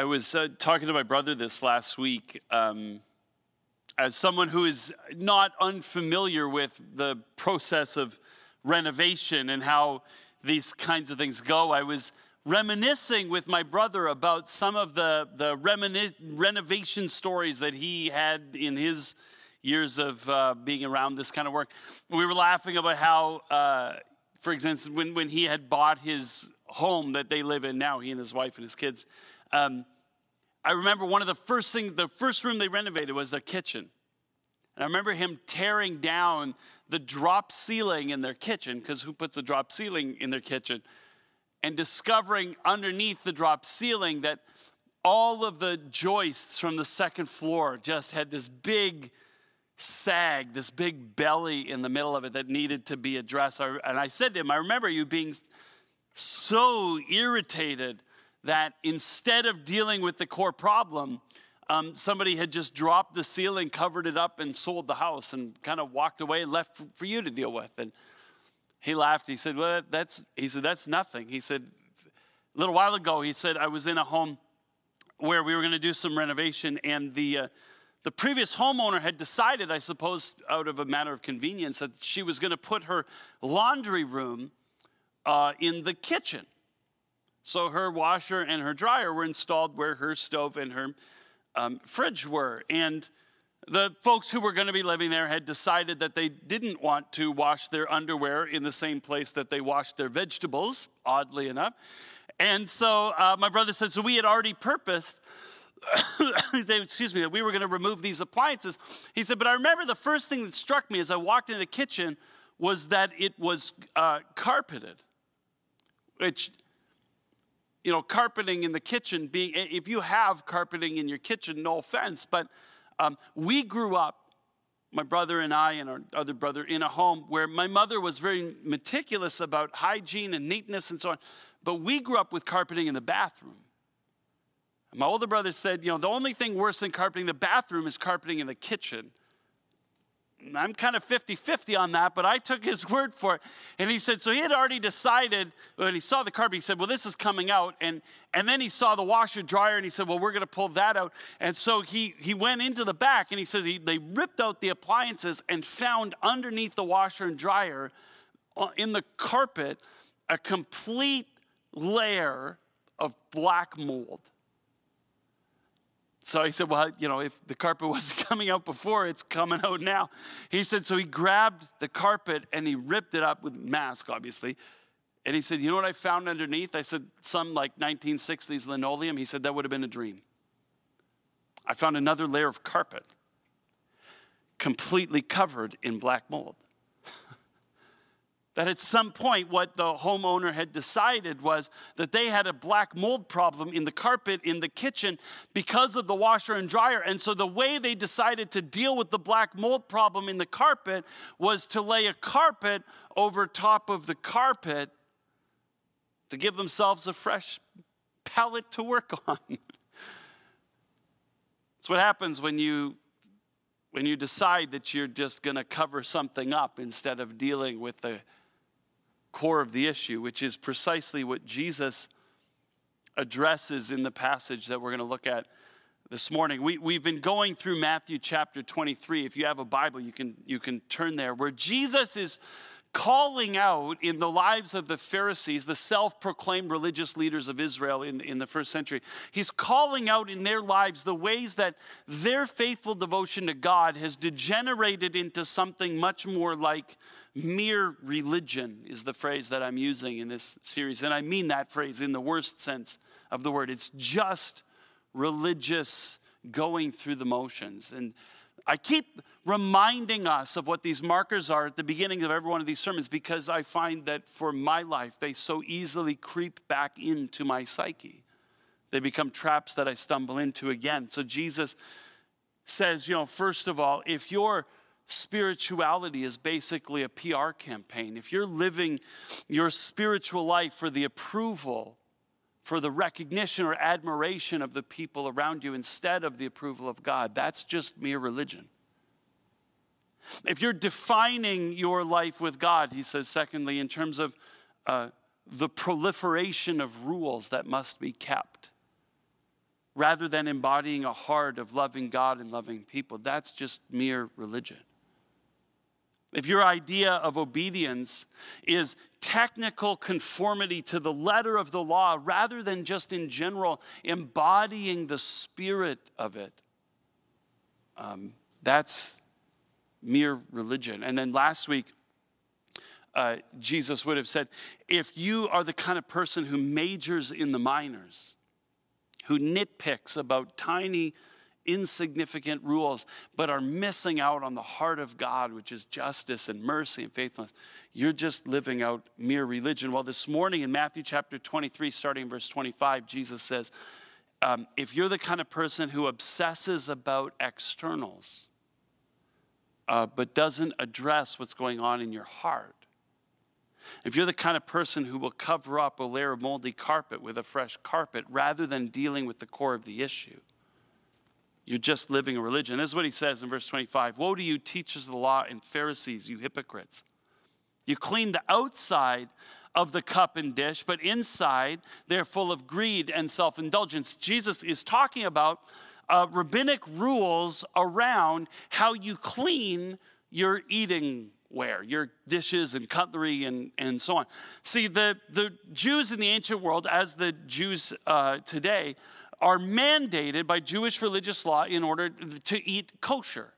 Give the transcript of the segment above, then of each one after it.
I was uh, talking to my brother this last week. Um, as someone who is not unfamiliar with the process of renovation and how these kinds of things go, I was reminiscing with my brother about some of the, the remini- renovation stories that he had in his years of uh, being around this kind of work. We were laughing about how, uh, for instance, when, when he had bought his home that they live in now, he and his wife and his kids, um, I remember one of the first things, the first room they renovated was a kitchen. And I remember him tearing down the drop ceiling in their kitchen, because who puts a drop ceiling in their kitchen? and discovering underneath the drop ceiling that all of the joists from the second floor just had this big sag, this big belly in the middle of it that needed to be addressed. And I said to him, I remember you being so irritated that instead of dealing with the core problem, um, somebody had just dropped the ceiling, covered it up, and sold the house and kind of walked away left for you to deal with. And he laughed. He said, Well, that's, he said, that's nothing. He said, a little while ago, he said, I was in a home where we were going to do some renovation, and the, uh, the previous homeowner had decided, I suppose, out of a matter of convenience, that she was going to put her laundry room uh, in the kitchen. So her washer and her dryer were installed where her stove and her um, fridge were. And the folks who were going to be living there had decided that they didn't want to wash their underwear in the same place that they washed their vegetables, oddly enough. And so uh, my brother said, So we had already purposed, excuse me, that we were going to remove these appliances. He said, But I remember the first thing that struck me as I walked into the kitchen was that it was uh, carpeted, which you know, carpeting in the kitchen being, if you have carpeting in your kitchen, no offense, but um, we grew up, my brother and I and our other brother, in a home where my mother was very meticulous about hygiene and neatness and so on. But we grew up with carpeting in the bathroom. My older brother said, you know, the only thing worse than carpeting the bathroom is carpeting in the kitchen. I'm kind of 50 50 on that, but I took his word for it. And he said, so he had already decided when he saw the carpet, he said, well, this is coming out. And, and then he saw the washer dryer and he said, well, we're going to pull that out. And so he, he went into the back and he says he, they ripped out the appliances and found underneath the washer and dryer uh, in the carpet a complete layer of black mold. So he said, Well, you know, if the carpet wasn't coming out before, it's coming out now. He said, So he grabbed the carpet and he ripped it up with mask, obviously. And he said, You know what I found underneath? I said, Some like 1960s linoleum. He said, That would have been a dream. I found another layer of carpet completely covered in black mold that at some point what the homeowner had decided was that they had a black mold problem in the carpet in the kitchen because of the washer and dryer. And so the way they decided to deal with the black mold problem in the carpet was to lay a carpet over top of the carpet to give themselves a fresh palette to work on. That's what happens when you when you decide that you're just going to cover something up instead of dealing with the core of the issue, which is precisely what Jesus addresses in the passage that we're going to look at this morning. We, we've been going through Matthew chapter 23. If you have a Bible, you can, you can turn there, where Jesus is calling out in the lives of the Pharisees, the self proclaimed religious leaders of Israel in, in the first century. He's calling out in their lives the ways that their faithful devotion to God has degenerated into something much more like mere religion, is the phrase that I'm using in this series. And I mean that phrase in the worst sense of the word. It's just religious going through the motions. And I keep reminding us of what these markers are at the beginning of every one of these sermons because I find that for my life, they so easily creep back into my psyche. They become traps that I stumble into again. So Jesus says, you know, first of all, if your spirituality is basically a PR campaign, if you're living your spiritual life for the approval, for the recognition or admiration of the people around you instead of the approval of God, that's just mere religion. If you're defining your life with God, he says, secondly, in terms of uh, the proliferation of rules that must be kept, rather than embodying a heart of loving God and loving people, that's just mere religion. If your idea of obedience is technical conformity to the letter of the law rather than just in general embodying the spirit of it, um, that's mere religion. And then last week, uh, Jesus would have said, if you are the kind of person who majors in the minors, who nitpicks about tiny, insignificant rules, but are missing out on the heart of God, which is justice and mercy and faithfulness, you're just living out mere religion. Well, this morning in Matthew chapter 23, starting verse 25, Jesus says, um, if you're the kind of person who obsesses about externals, uh, but doesn't address what's going on in your heart, if you're the kind of person who will cover up a layer of moldy carpet with a fresh carpet rather than dealing with the core of the issue, you're just living a religion. This is what he says in verse 25 Woe to you, teachers of the law and Pharisees, you hypocrites! You clean the outside of the cup and dish, but inside they're full of greed and self indulgence. Jesus is talking about uh, rabbinic rules around how you clean your eating ware, your dishes and cutlery and, and so on. See, the, the Jews in the ancient world, as the Jews uh, today, are mandated by Jewish religious law in order to eat kosher,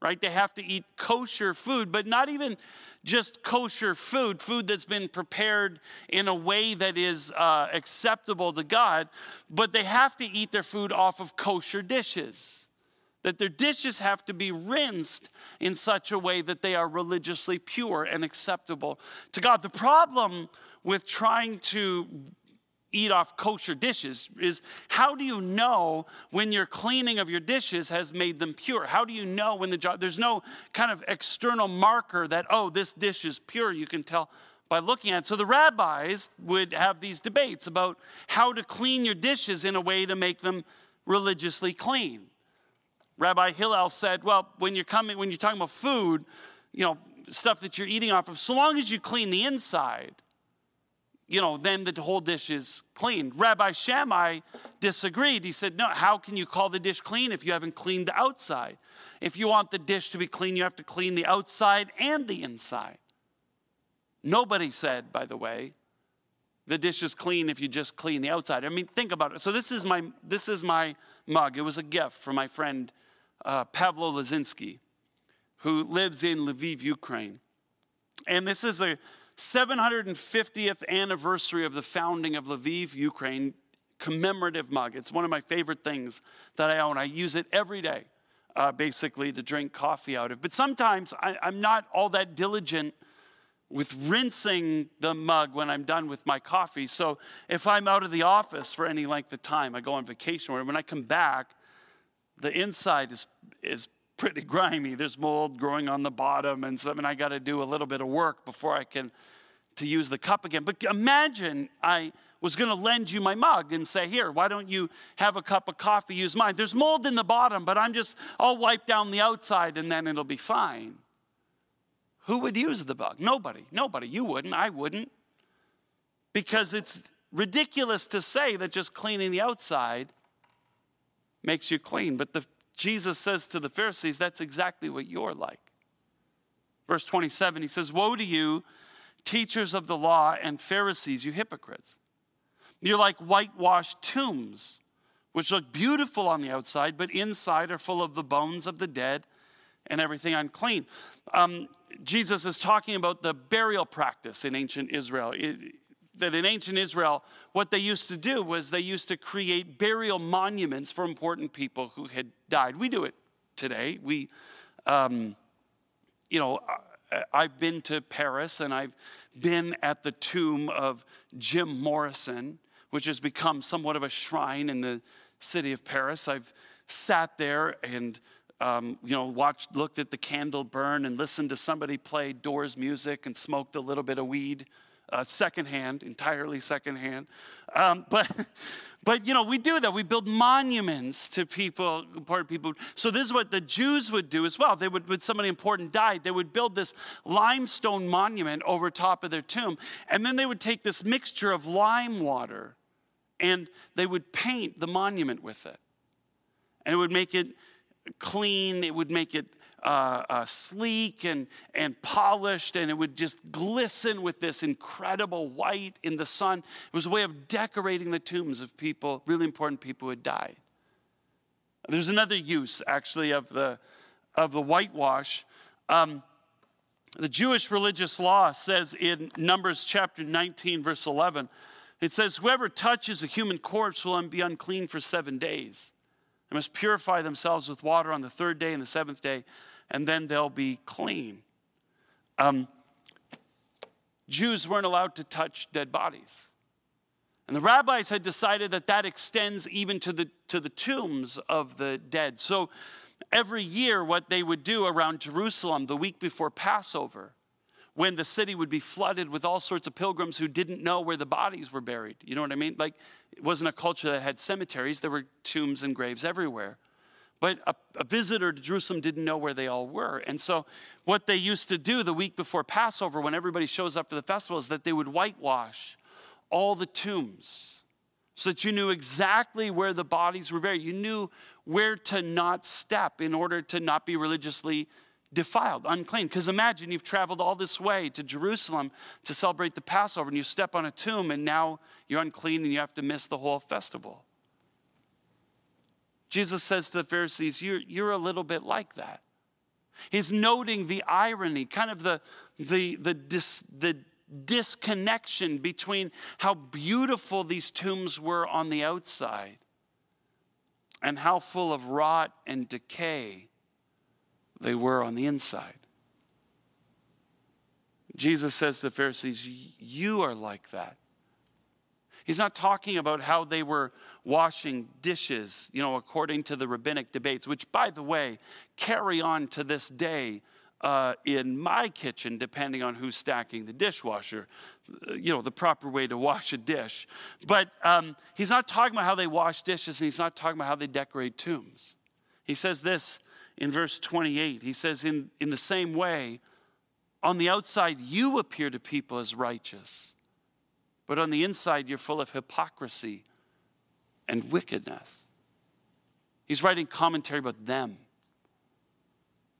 right? They have to eat kosher food, but not even just kosher food, food that's been prepared in a way that is uh, acceptable to God, but they have to eat their food off of kosher dishes that their dishes have to be rinsed in such a way that they are religiously pure and acceptable to God. The problem with trying to eat off kosher dishes is how do you know when your cleaning of your dishes has made them pure? How do you know when the job, there's no kind of external marker that, oh, this dish is pure. You can tell by looking at it. So the rabbis would have these debates about how to clean your dishes in a way to make them religiously clean. Rabbi Hillel said, well, when you're coming, when you're talking about food, you know, stuff that you're eating off of, so long as you clean the inside, you know, then the whole dish is clean. Rabbi Shammai disagreed. He said, no, how can you call the dish clean if you haven't cleaned the outside? If you want the dish to be clean, you have to clean the outside and the inside. Nobody said, by the way, the dish is clean if you just clean the outside. I mean, think about it. So this is my this is my mug. It was a gift from my friend uh, Pavlo Lazinski, who lives in Lviv, Ukraine. And this is a 750th anniversary of the founding of Lviv, Ukraine, commemorative mug. It's one of my favorite things that I own. I use it every day, uh, basically, to drink coffee out of. But sometimes I, I'm not all that diligent with rinsing the mug when I'm done with my coffee. So if I'm out of the office for any length of time, I go on vacation, or when I come back, the inside is, is pretty grimy. There's mold growing on the bottom, and something I got to do a little bit of work before I can to use the cup again. But imagine I was going to lend you my mug and say, "Here, why don't you have a cup of coffee? Use mine." There's mold in the bottom, but I'm just I'll wipe down the outside, and then it'll be fine. Who would use the mug? Nobody. Nobody. You wouldn't. I wouldn't. Because it's ridiculous to say that just cleaning the outside makes you clean. But the, Jesus says to the Pharisees, that's exactly what you're like. Verse 27, he says, Woe to you, teachers of the law and Pharisees, you hypocrites. You're like whitewashed tombs, which look beautiful on the outside, but inside are full of the bones of the dead and everything unclean. Um, Jesus is talking about the burial practice in ancient Israel. It, that in ancient Israel, what they used to do was they used to create burial monuments for important people who had died. We do it today. We, um, you know, I've been to Paris and I've been at the tomb of Jim Morrison, which has become somewhat of a shrine in the city of Paris. I've sat there and um, you know, watched, looked at the candle burn and listened to somebody play Doors music and smoked a little bit of weed, uh, secondhand, entirely secondhand. Um, but, but you know, we do that. We build monuments to people, important people. So this is what the Jews would do as well. They would, when somebody important died, they would build this limestone monument over top of their tomb, and then they would take this mixture of lime water and they would paint the monument with it. And it would make it clean, it would make it uh, uh, sleek and, and polished, and it would just glisten with this incredible white in the sun. It was a way of decorating the tombs of people, really important people who had died. There's another use, actually, of the, of the whitewash. Um, the Jewish religious law says in Numbers chapter 19, verse 11, it says, Whoever touches a human corpse will be unclean for seven days. They must purify themselves with water on the third day and the seventh day, and then they'll be clean. Um, Jews weren't allowed to touch dead bodies. And the rabbis had decided that that extends even to the, to the tombs of the dead. So every year, what they would do around Jerusalem the week before Passover, when the city would be flooded with all sorts of pilgrims who didn't know where the bodies were buried. You know what I mean? Like, it wasn't a culture that had cemeteries, there were tombs and graves everywhere. But a, a, visitor to Jerusalem didn't know where they all were. And so, what they used to do the week before Passover, when everybody shows up for the festival, is that they would whitewash all the tombs so that you knew exactly where the bodies were buried. You knew where to not step in order to not be religiously defiled, unclean. Because imagine you've traveled all this way to Jerusalem to celebrate the Passover and you step on a tomb and now you're unclean and you have to miss the whole festival. Jesus says to the Pharisees, You're, you're a little bit like that. He's noting the irony, kind of the, the, the, dis, the disconnection between how beautiful these tombs were on the outside and how full of rot and decay they were on the inside. Jesus says to the Pharisees, You are like that. He's not talking about how they were washing dishes, you know, according to the rabbinic debates, which, by the way, carry on to this day uh, in my kitchen, depending on who's stacking the dishwasher, uh, you know, the proper way to wash a dish. But um, he's not talking about how they wash dishes, and he's not talking about how they decorate tombs. He says this in verse 28. He says, In, in the same way, on the outside, you appear to people as righteous, but on the inside, you're full of hypocrisy and wickedness. He's writing commentary about them.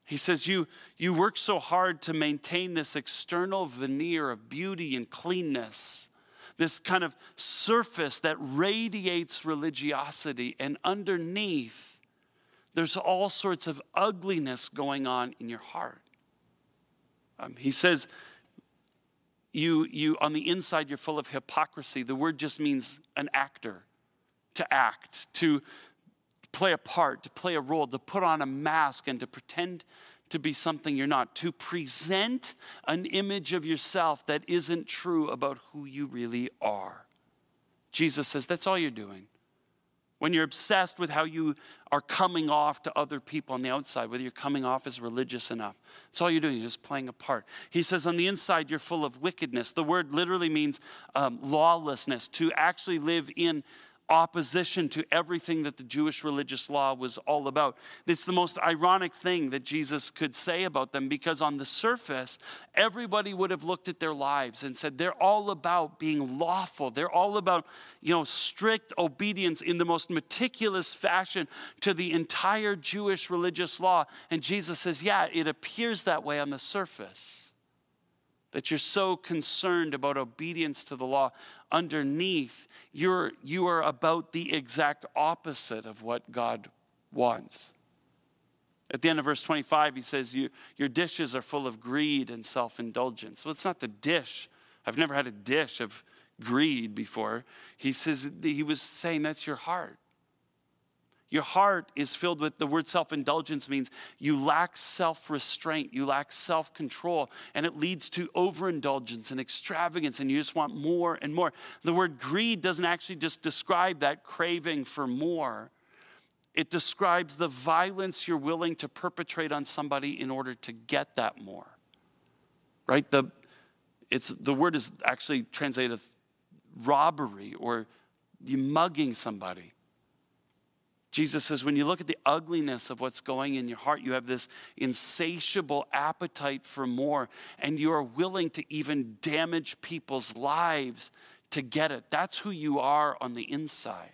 He says, you, you work so hard to maintain this external veneer of beauty and cleanness, this kind of surface that radiates religiosity, and underneath, there's all sorts of ugliness going on in your heart. Um, he says, you, you, on the inside, you're full of hypocrisy. The word just means an actor, to act, to, play a part, to play a role, to put on a mask and to pretend to be something you're not, to present an image of yourself that isn't true about who you really are. Jesus says that's all you're doing. When you're obsessed with how you are coming off to other people on the outside, whether you're coming off as religious enough, that's all you're doing. You're just playing a part. He says, on the inside, you're full of wickedness. The word literally means um, lawlessness, to actually live in opposition to everything that the Jewish religious law was all about. It's the most ironic thing that Jesus could say about them because, on the surface, everybody would have looked at their lives and said they're all about being lawful. They're all about, you know, strict obedience in the most meticulous fashion to the entire Jewish religious law. And Jesus says, yeah, it appears that way on the surface that you're so concerned about obedience to the law, underneath, you're, you are about the exact opposite of what God wants. At the end of verse 25, he says, you, Your dishes are full of greed and self indulgence. Well, it's not the dish. I've never had a dish of greed before. He says, He was saying that's your heart. Your heart is filled with the word self indulgence means you lack self restraint, you lack self control, and it leads to overindulgence and extravagance, and you just want more and more. The word greed doesn't actually just describe that craving for more, it describes the violence you're willing to perpetrate on somebody in order to get that more. Right? The, it's, the word is actually translated robbery or you mugging somebody. Jesus says, when you look at the ugliness of what's going in your heart, you have this insatiable appetite for more, and you are willing to even damage people's lives to get it. That's who you are on the inside.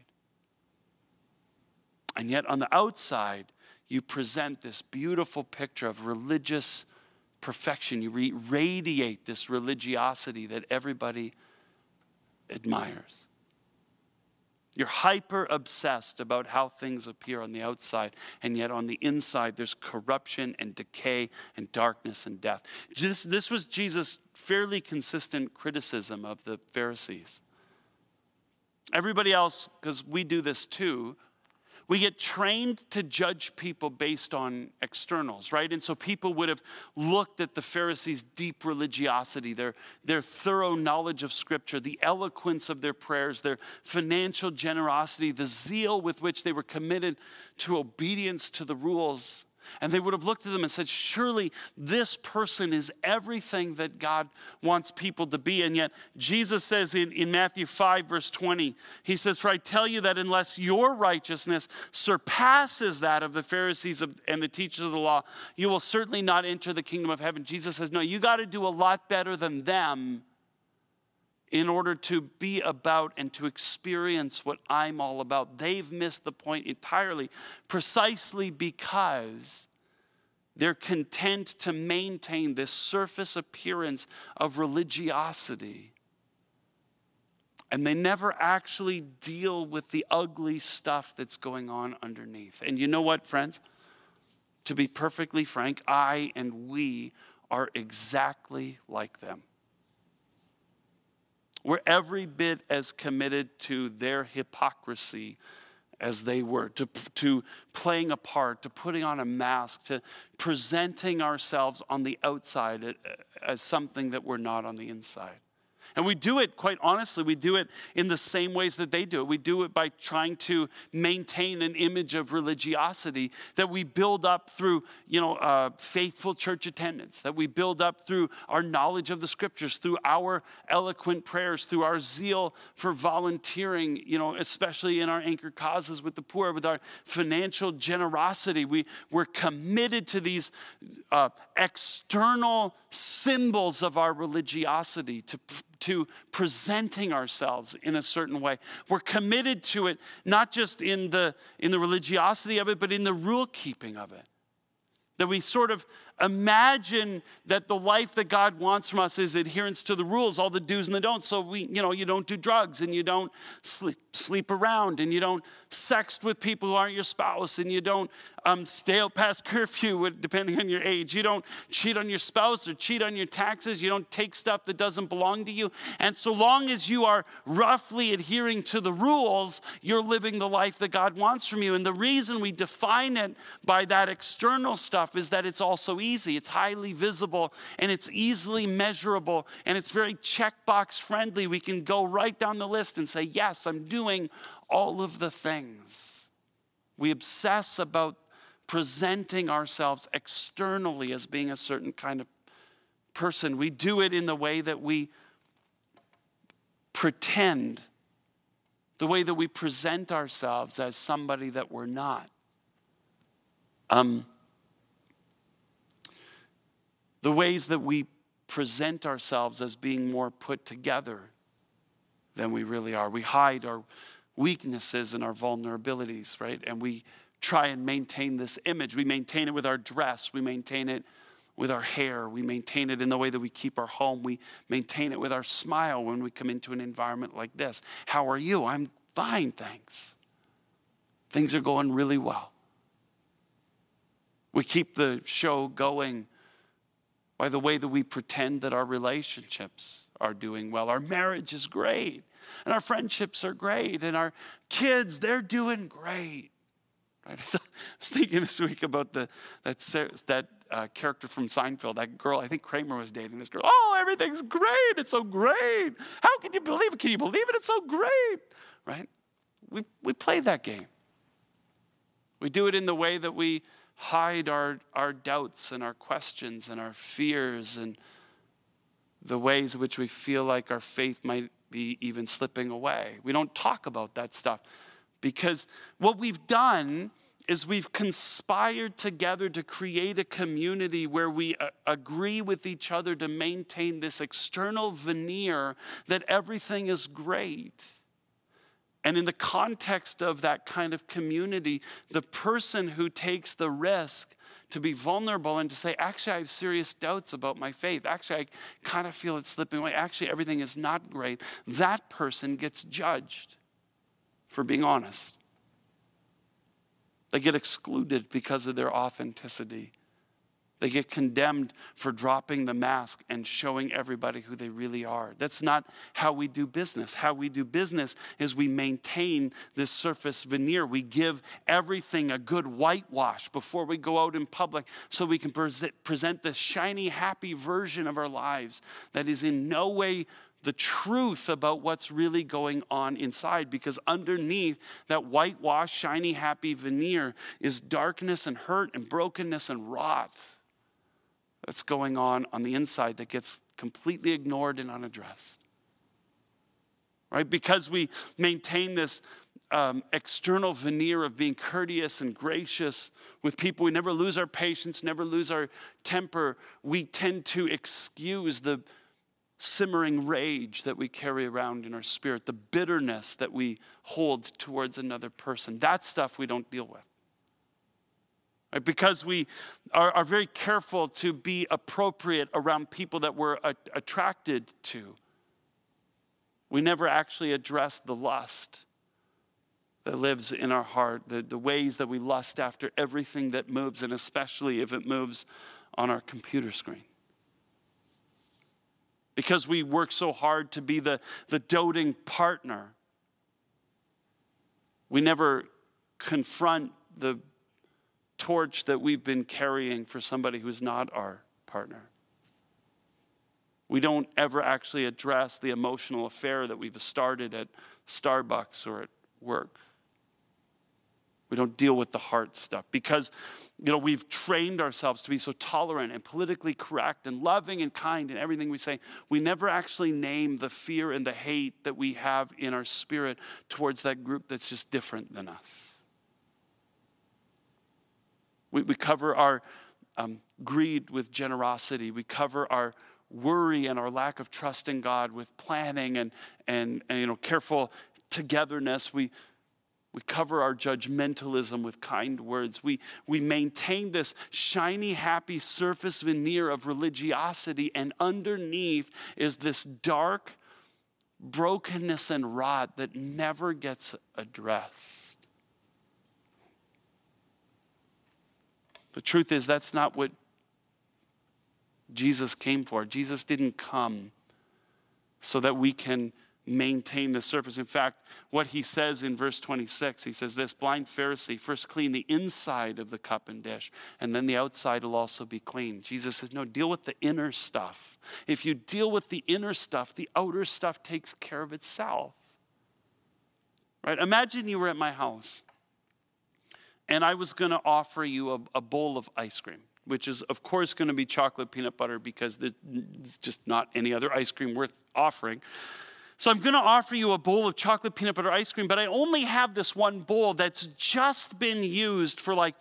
And yet, on the outside, you present this beautiful picture of religious perfection. You radiate this religiosity that everybody admires. You're hyper obsessed about how things appear on the outside, and yet on the inside, there's corruption and decay and darkness and death. This, this was Jesus' fairly consistent criticism of the Pharisees. Everybody else, because we do this too, we get trained to judge people based on externals, right? And so people would have looked at the Pharisees' deep religiosity, their, their thorough knowledge of Scripture, the eloquence of their prayers, their financial generosity, the zeal with which they were committed to obedience to the rules. And they would have looked at them and said, Surely this person is everything that God wants people to be. And yet, Jesus says in, in Matthew 5, verse 20, He says, For I tell you that unless your righteousness surpasses that of the Pharisees and the teachers of the law, you will certainly not enter the kingdom of heaven. Jesus says, No, you got to do a lot better than them in order to be about and to experience what I'm all about. They've missed the point entirely, precisely because they're content to maintain this surface appearance of religiosity. And they never actually deal with the ugly stuff that's going on underneath. And you know what, friends? To be perfectly frank, I and we are exactly like them. We're every bit as committed to their hypocrisy as they were, to, to playing a part, to putting on a mask, to presenting ourselves on the outside as something that we're not on the inside. And we do it, quite honestly, we do it in the same ways that they do it. We do it by trying to maintain an image of religiosity that we build up through, you know, uh, faithful church attendance, that we build up through our knowledge of the scriptures, through our eloquent prayers, through our zeal for volunteering, you know, especially in our anchor causes with the poor, with our financial generosity. We, we're committed to these uh, external symbols of our religiosity to to presenting ourselves in a certain way. We're committed to it, not just in the, in the religiosity of it, but in the rule keeping of it. That we sort of imagine that the life that God wants from us is adherence to the rules, all the do's and the don'ts. So we, you know, you don't do drugs and you don't sleep, sleep around and you don't sext with people who aren't your spouse and you don't um, stay out past curfew, depending on your age. You don't cheat on your spouse or cheat on your taxes. You don't take stuff that doesn't belong to you. And so long as you are roughly adhering to the rules, you're living the life that God wants from you. And the reason we define it by that external stuff is that it's also easy, it's highly visible, and it's easily measurable, and it's very checkbox friendly. We can go right down the list and say, Yes, I'm doing all of the things. We obsess about presenting ourselves externally as being a certain kind of person. We do it in the way that we pretend, the way that we present ourselves as somebody that we're not. Um, the ways that we present ourselves as being more put together than we really are. We hide our weaknesses and our vulnerabilities, right? And we try and maintain this image. We maintain it with our dress, we maintain it with our hair, we maintain it in the way that we keep our home, we maintain it with our smile when we come into an environment like this. How are you? I'm fine, thanks. Things are going really well. We keep the show going by the way that we pretend that our relationships are doing well. Our marriage is great, and our friendships are great, and our kids, they're doing great. Right? I was thinking this week about the, that, that uh, character from Seinfeld, that girl, I think Kramer was dating this girl. Oh, everything's great. It's so great. How can you believe it? Can you believe it? It's so great. Right? We, we play that game. We do it in the way that we hide our, our doubts and our questions and our fears and the ways in which we feel like our faith might be even slipping away. We don't talk about that stuff because what we've done is we've conspired together to create a community where we uh, agree with each other to maintain this external veneer that everything is great. And in the context of that kind of community, the person who takes the risk to be vulnerable and to say, actually, I have serious doubts about my faith. Actually, I kind of feel it slipping away. Actually, everything is not great. That person gets judged for being honest. They get excluded because of their authenticity. They get condemned for dropping the mask and showing everybody who they really are. That's not how we do business. How we do business is we maintain this surface veneer. We give everything a good whitewash before we go out in public so we can present this shiny, happy version of our lives that is in no way the truth about what's really going on inside because underneath that whitewash, shiny, happy veneer is darkness and hurt and brokenness and rot that's going on on the inside that gets completely ignored and unaddressed. Right? Because we maintain this um, external veneer of being courteous and gracious with people, we never lose our patience, never lose our temper. We tend to excuse the simmering rage that we carry around in our spirit, the bitterness that we hold towards another person. That stuff we don't deal with right? because we are, are, very careful to be appropriate around people that we're a- attracted to. We never actually address the lust that lives in our heart, the, the ways that we lust after everything that moves, and especially if it moves on our computer screen. Because we work so hard to be the, the doting partner, we never confront the torch that we've been carrying for somebody who's not our partner. We don't ever actually address the emotional affair that we've started at Starbucks or at work. We don't deal with the heart stuff because, you know, we've trained ourselves to be so tolerant and politically correct and loving and kind in everything we say. We never actually name the fear and the hate that we have in our spirit towards that group that's just different than us. We, we cover our um, greed with generosity. We cover our worry and our lack of trust in God with planning and, and, and you know, careful togetherness. We, we cover our judgmentalism with kind words. We, we maintain this shiny, happy surface veneer of religiosity, and underneath is this dark brokenness and rot that never gets addressed. The truth is, that's not what Jesus came for. Jesus didn't come so that we can maintain the surface. In fact, what he says in verse 26, he says, This blind Pharisee first clean the inside of the cup and dish, and then the outside will also be clean. Jesus says, No, deal with the inner stuff. If you deal with the inner stuff, the outer stuff takes care of itself. Right? Imagine you were at my house and I was going to offer you a, a, bowl of ice cream, which is, of course, going to be chocolate peanut butter because there's just not any other ice cream worth offering. So I'm going to offer you a bowl of chocolate peanut butter ice cream, but I only have this one bowl that's just been used for like,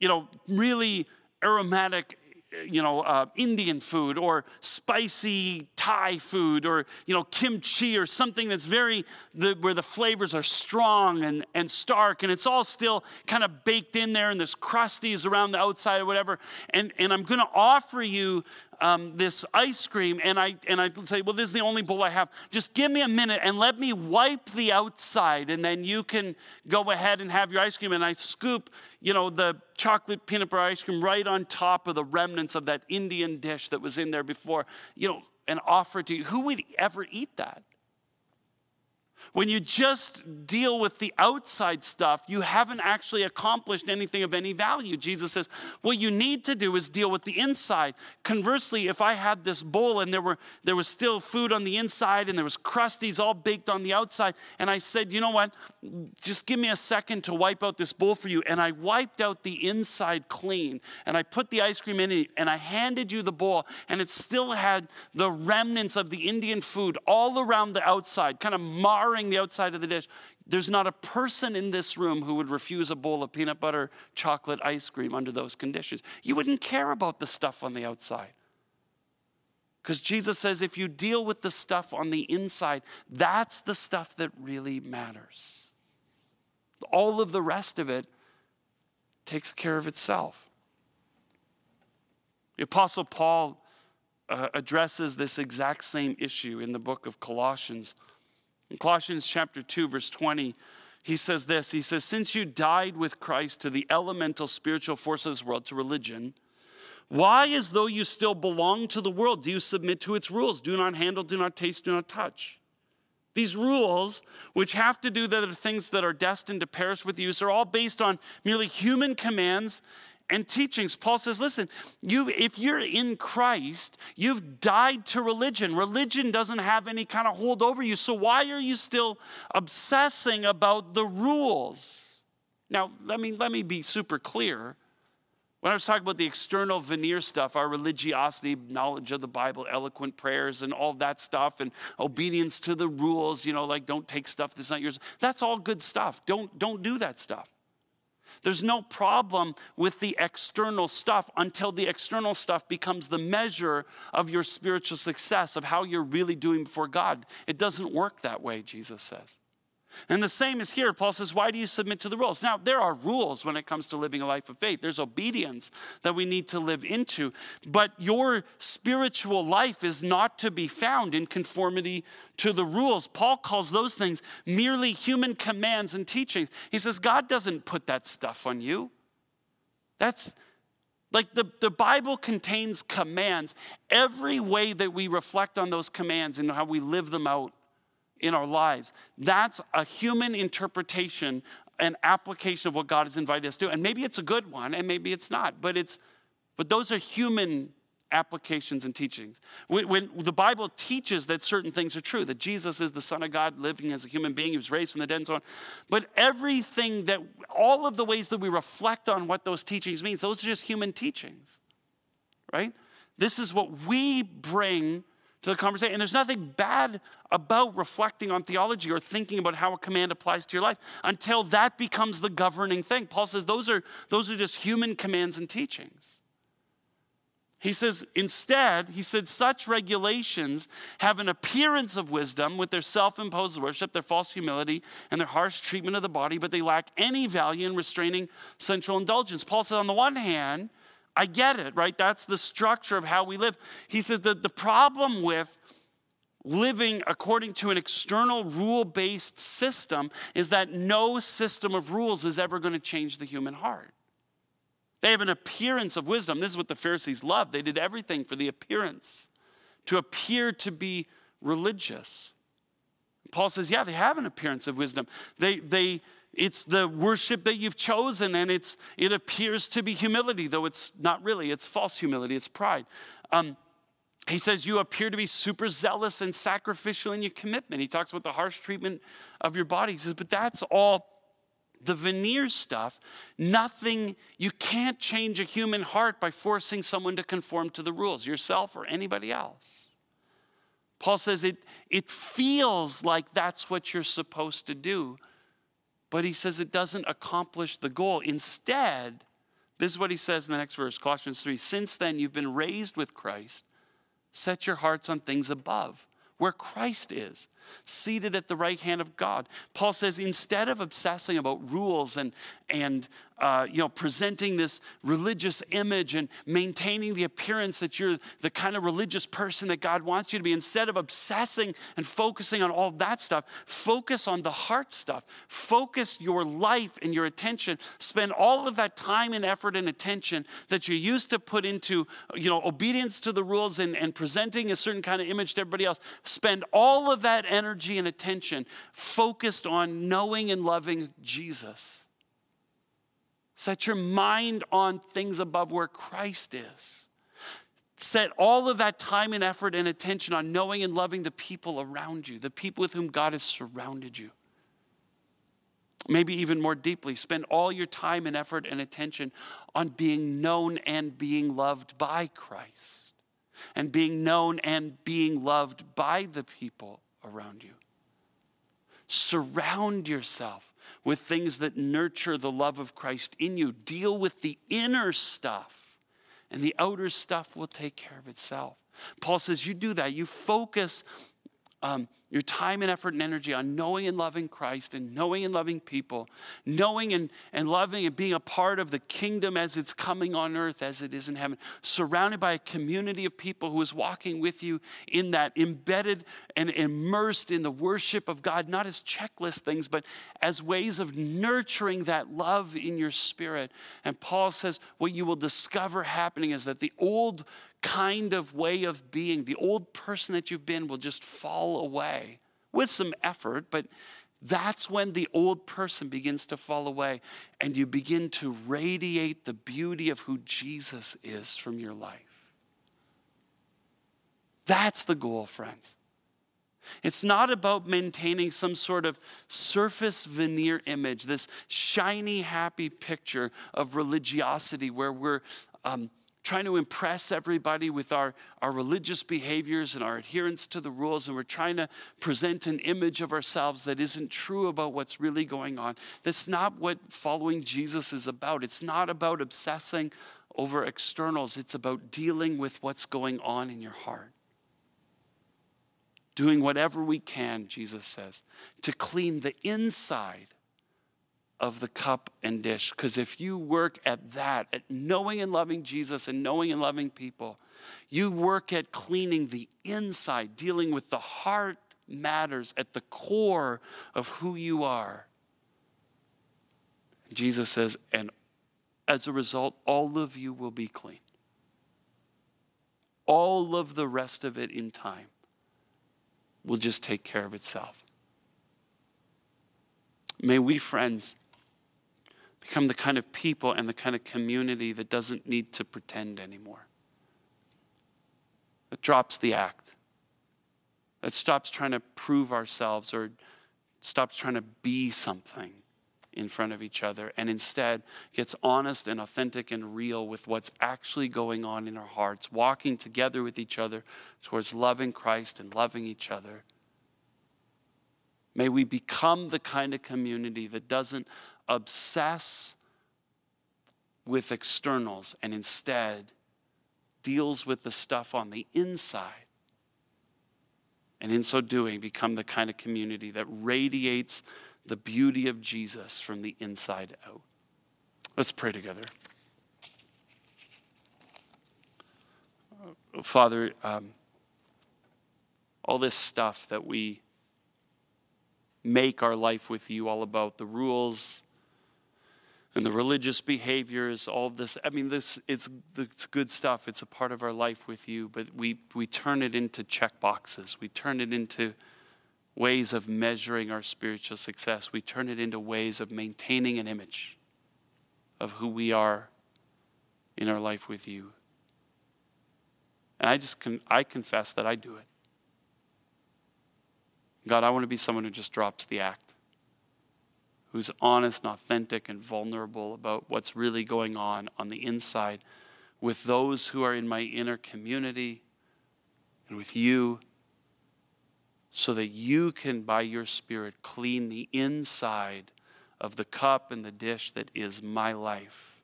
you know, really aromatic you know, uh, Indian food or spicy Thai food or, you know, kimchi or something that's very, the, where the flavors are strong and, and stark and it's all still kind of baked in there and there's crusties around the outside or whatever. And, and I'm going to offer you um, this ice cream and I, and I say, well, this is the only bowl I have. Just give me a minute and let me wipe the outside and then you can go ahead and have your ice cream. And I scoop, you know, the chocolate peanut butter ice cream right on top of the remnants of that Indian dish that was in there before, you know, and offer to you. Who would ever eat that? When you just deal with the outside stuff, you haven't actually accomplished anything of any value. Jesus says, what you need to do is deal with the inside. Conversely, if I had this bowl and there were there was still food on the inside and there was crusties all baked on the outside, and I said, you know what? Just give me a second to wipe out this bowl for you. And I wiped out the inside clean, and I put the ice cream in it, and I handed you the bowl, and it still had the remnants of the Indian food all around the outside, kind of the outside of the dish. There's not a person in this room who would refuse a bowl of peanut butter chocolate ice cream under those conditions. You wouldn't care about the stuff on the outside. Because Jesus says if you deal with the stuff on the inside, that's the stuff that really matters. All of the rest of it takes care of itself. The Apostle Paul uh, addresses this exact same issue in the book of Colossians. In Colossians chapter 2, verse 20, he says this He says, Since you died with Christ to the elemental spiritual force of this world, to religion, why, as though you still belong to the world, do you submit to its rules? Do not handle, do not taste, do not touch. These rules, which have to do with the things that are destined to perish with use, are all based on merely human commands and teachings. Paul says, listen, you if you're in Christ, you've died to religion. Religion doesn't have any kind of hold over you. So why are you still obsessing about the rules? Now, let me let me be super clear. When I was talking about the external veneer stuff, our religiosity, knowledge of the Bible, eloquent prayers, and all that stuff, and obedience to the rules, you know, like don't take stuff that's not yours. That's all good stuff. Don't, don't do that stuff. There's no problem with the external stuff until the external stuff becomes the measure of your spiritual success, of how you're really doing before God. It doesn't work that way, Jesus says. And the same is here. Paul says, Why do you submit to the rules? Now, there are rules when it comes to living a life of faith. There's obedience that we need to live into. But your spiritual life is not to be found in conformity to the rules. Paul calls those things merely human commands and teachings. He says, God doesn't put that stuff on you. That's like the, the Bible contains commands. Every way that we reflect on those commands and how we live them out in our lives. That's a human interpretation and application of what God has invited us to. And maybe it's a good one and maybe it's not, but it's but those are human applications and teachings. When, when, the Bible teaches that certain things are true, that Jesus is the Son of God living as a human being, he was raised from the dead and so on. But everything that, all of the ways that we reflect on what those teachings means, those are just human teachings, right? This is what we bring to the conversation. And there's nothing bad about reflecting on theology or thinking about how a command applies to your life until that becomes the governing thing. Paul says those are, those are just human commands and teachings. He says, instead, he said, such regulations have an appearance of wisdom with their self imposed worship, their false humility, and their harsh treatment of the body, but they lack any value in restraining sensual indulgence. Paul said, on the one hand, I get it, right? That's the structure of how we live. He says that the problem with living according to an external rule based system is that no system of rules is ever going to change the human heart. They have an appearance of wisdom. This is what the Pharisees loved. They did everything for the appearance, to appear to be religious. Paul says, yeah, they have an appearance of wisdom. They, they, it's the worship that you've chosen, and it's, it appears to be humility, though it's not really. It's false humility, it's pride. Um, he says, You appear to be super zealous and sacrificial in your commitment. He talks about the harsh treatment of your body. He says, But that's all the veneer stuff. Nothing, you can't change a human heart by forcing someone to conform to the rules, yourself or anybody else. Paul says it, it feels like that's what you're supposed to do, but he says it doesn't accomplish the goal. Instead, this is what he says in the next verse, Colossians 3 Since then you've been raised with Christ, set your hearts on things above, where Christ is seated at the right hand of God. Paul says instead of obsessing about rules and, and uh, you know, presenting this religious image and maintaining the appearance that you're the kind of religious person that God wants you to be, instead of obsessing and focusing on all that stuff, focus on the heart stuff. Focus your life and your attention. Spend all of that time and effort and attention that you used to put into, you know, obedience to the rules and, and presenting a certain kind of image to everybody else. Spend all of that energy and attention focused on knowing and loving Jesus. Set your mind on things above where Christ is. Set all of that time and effort and attention on knowing and loving the people around you, the people with whom God has surrounded you. Maybe even more deeply, spend all your time and effort and attention on being known and being loved by Christ, and being known and being loved by the people around you. Surround yourself with things that nurture the love of Christ in you. Deal with the inner stuff, and the outer stuff will take care of itself. Paul says, You do that. You focus um, your time and effort and energy on knowing and loving Christ and knowing and loving people, knowing and, and loving and being a part of the kingdom as it's coming on earth as it is in heaven, surrounded by a community of people who is walking with you in that, embedded and immersed in the worship of God, not as checklist things, but as ways of nurturing that love in your spirit. And Paul says, what you will discover happening is that the old kind of way of being, the old person that you've been will just fall away with some effort, but that's when the old person begins to fall away and you begin to radiate the beauty of who Jesus is from your life. That's the goal, friends. It's not about maintaining some sort of surface veneer image, this shiny, happy picture of religiosity where we're um, trying to impress everybody with our, our religious behaviors and our adherence to the rules, and we're trying to present an image of ourselves that isn't true about what's really going on. That's not what following Jesus is about. It's not about obsessing over externals, it's about dealing with what's going on in your heart. Doing whatever we can, Jesus says, to clean the inside of the cup and dish. Because if you work at that, at knowing and loving Jesus and knowing and loving people, you work at cleaning the inside, dealing with the heart matters at the core of who you are. Jesus says, and as a result, all of you will be clean. All of the rest of it in time will just take care of itself. May we, friends, become the kind of people and the kind of community that doesn't need to pretend anymore. That drops the act. That stops trying to prove ourselves or stops trying to be something in front of each other and instead gets honest and authentic and real with what's actually going on in our hearts, walking together with each other towards loving Christ and loving each other. May we become the kind of community that doesn't obsess with externals and instead deals with the stuff on the inside. And in so doing, become the kind of community that radiates the beauty of Jesus from the inside out. Let's pray together. Father, um, all this stuff that we make our life with you all about the rules, and the religious behaviors, all this. I mean, this it's, it's good stuff. It's a part of our life with you, but we, we turn it into check boxes. We turn it into ways of measuring our spiritual success. We turn it into ways of maintaining an image of who we are in our life with you. And I just con- I confess that I do it. God, I want to be someone who just drops the act who's honest and authentic and vulnerable about what's really going on on the inside with those who are in my inner community and with you so that you can, by your Spirit, clean the inside of the cup and the dish that is my life.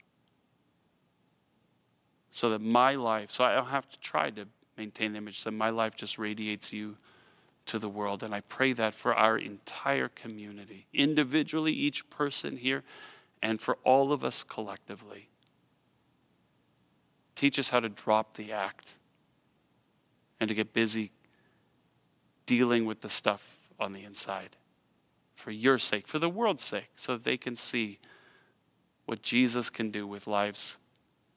So that my life, so I don't have to try to maintain the image, so my life just radiates you to the world. And I pray that for our entire community, individually, each person here, and for all of us collectively. Teach us how to drop the act and to get busy dealing with the stuff on the inside for your sake, for the world's sake, so that they can see what Jesus can do with lives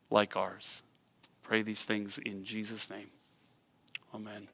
like ours. Pray these things in Jesus' name. Amen.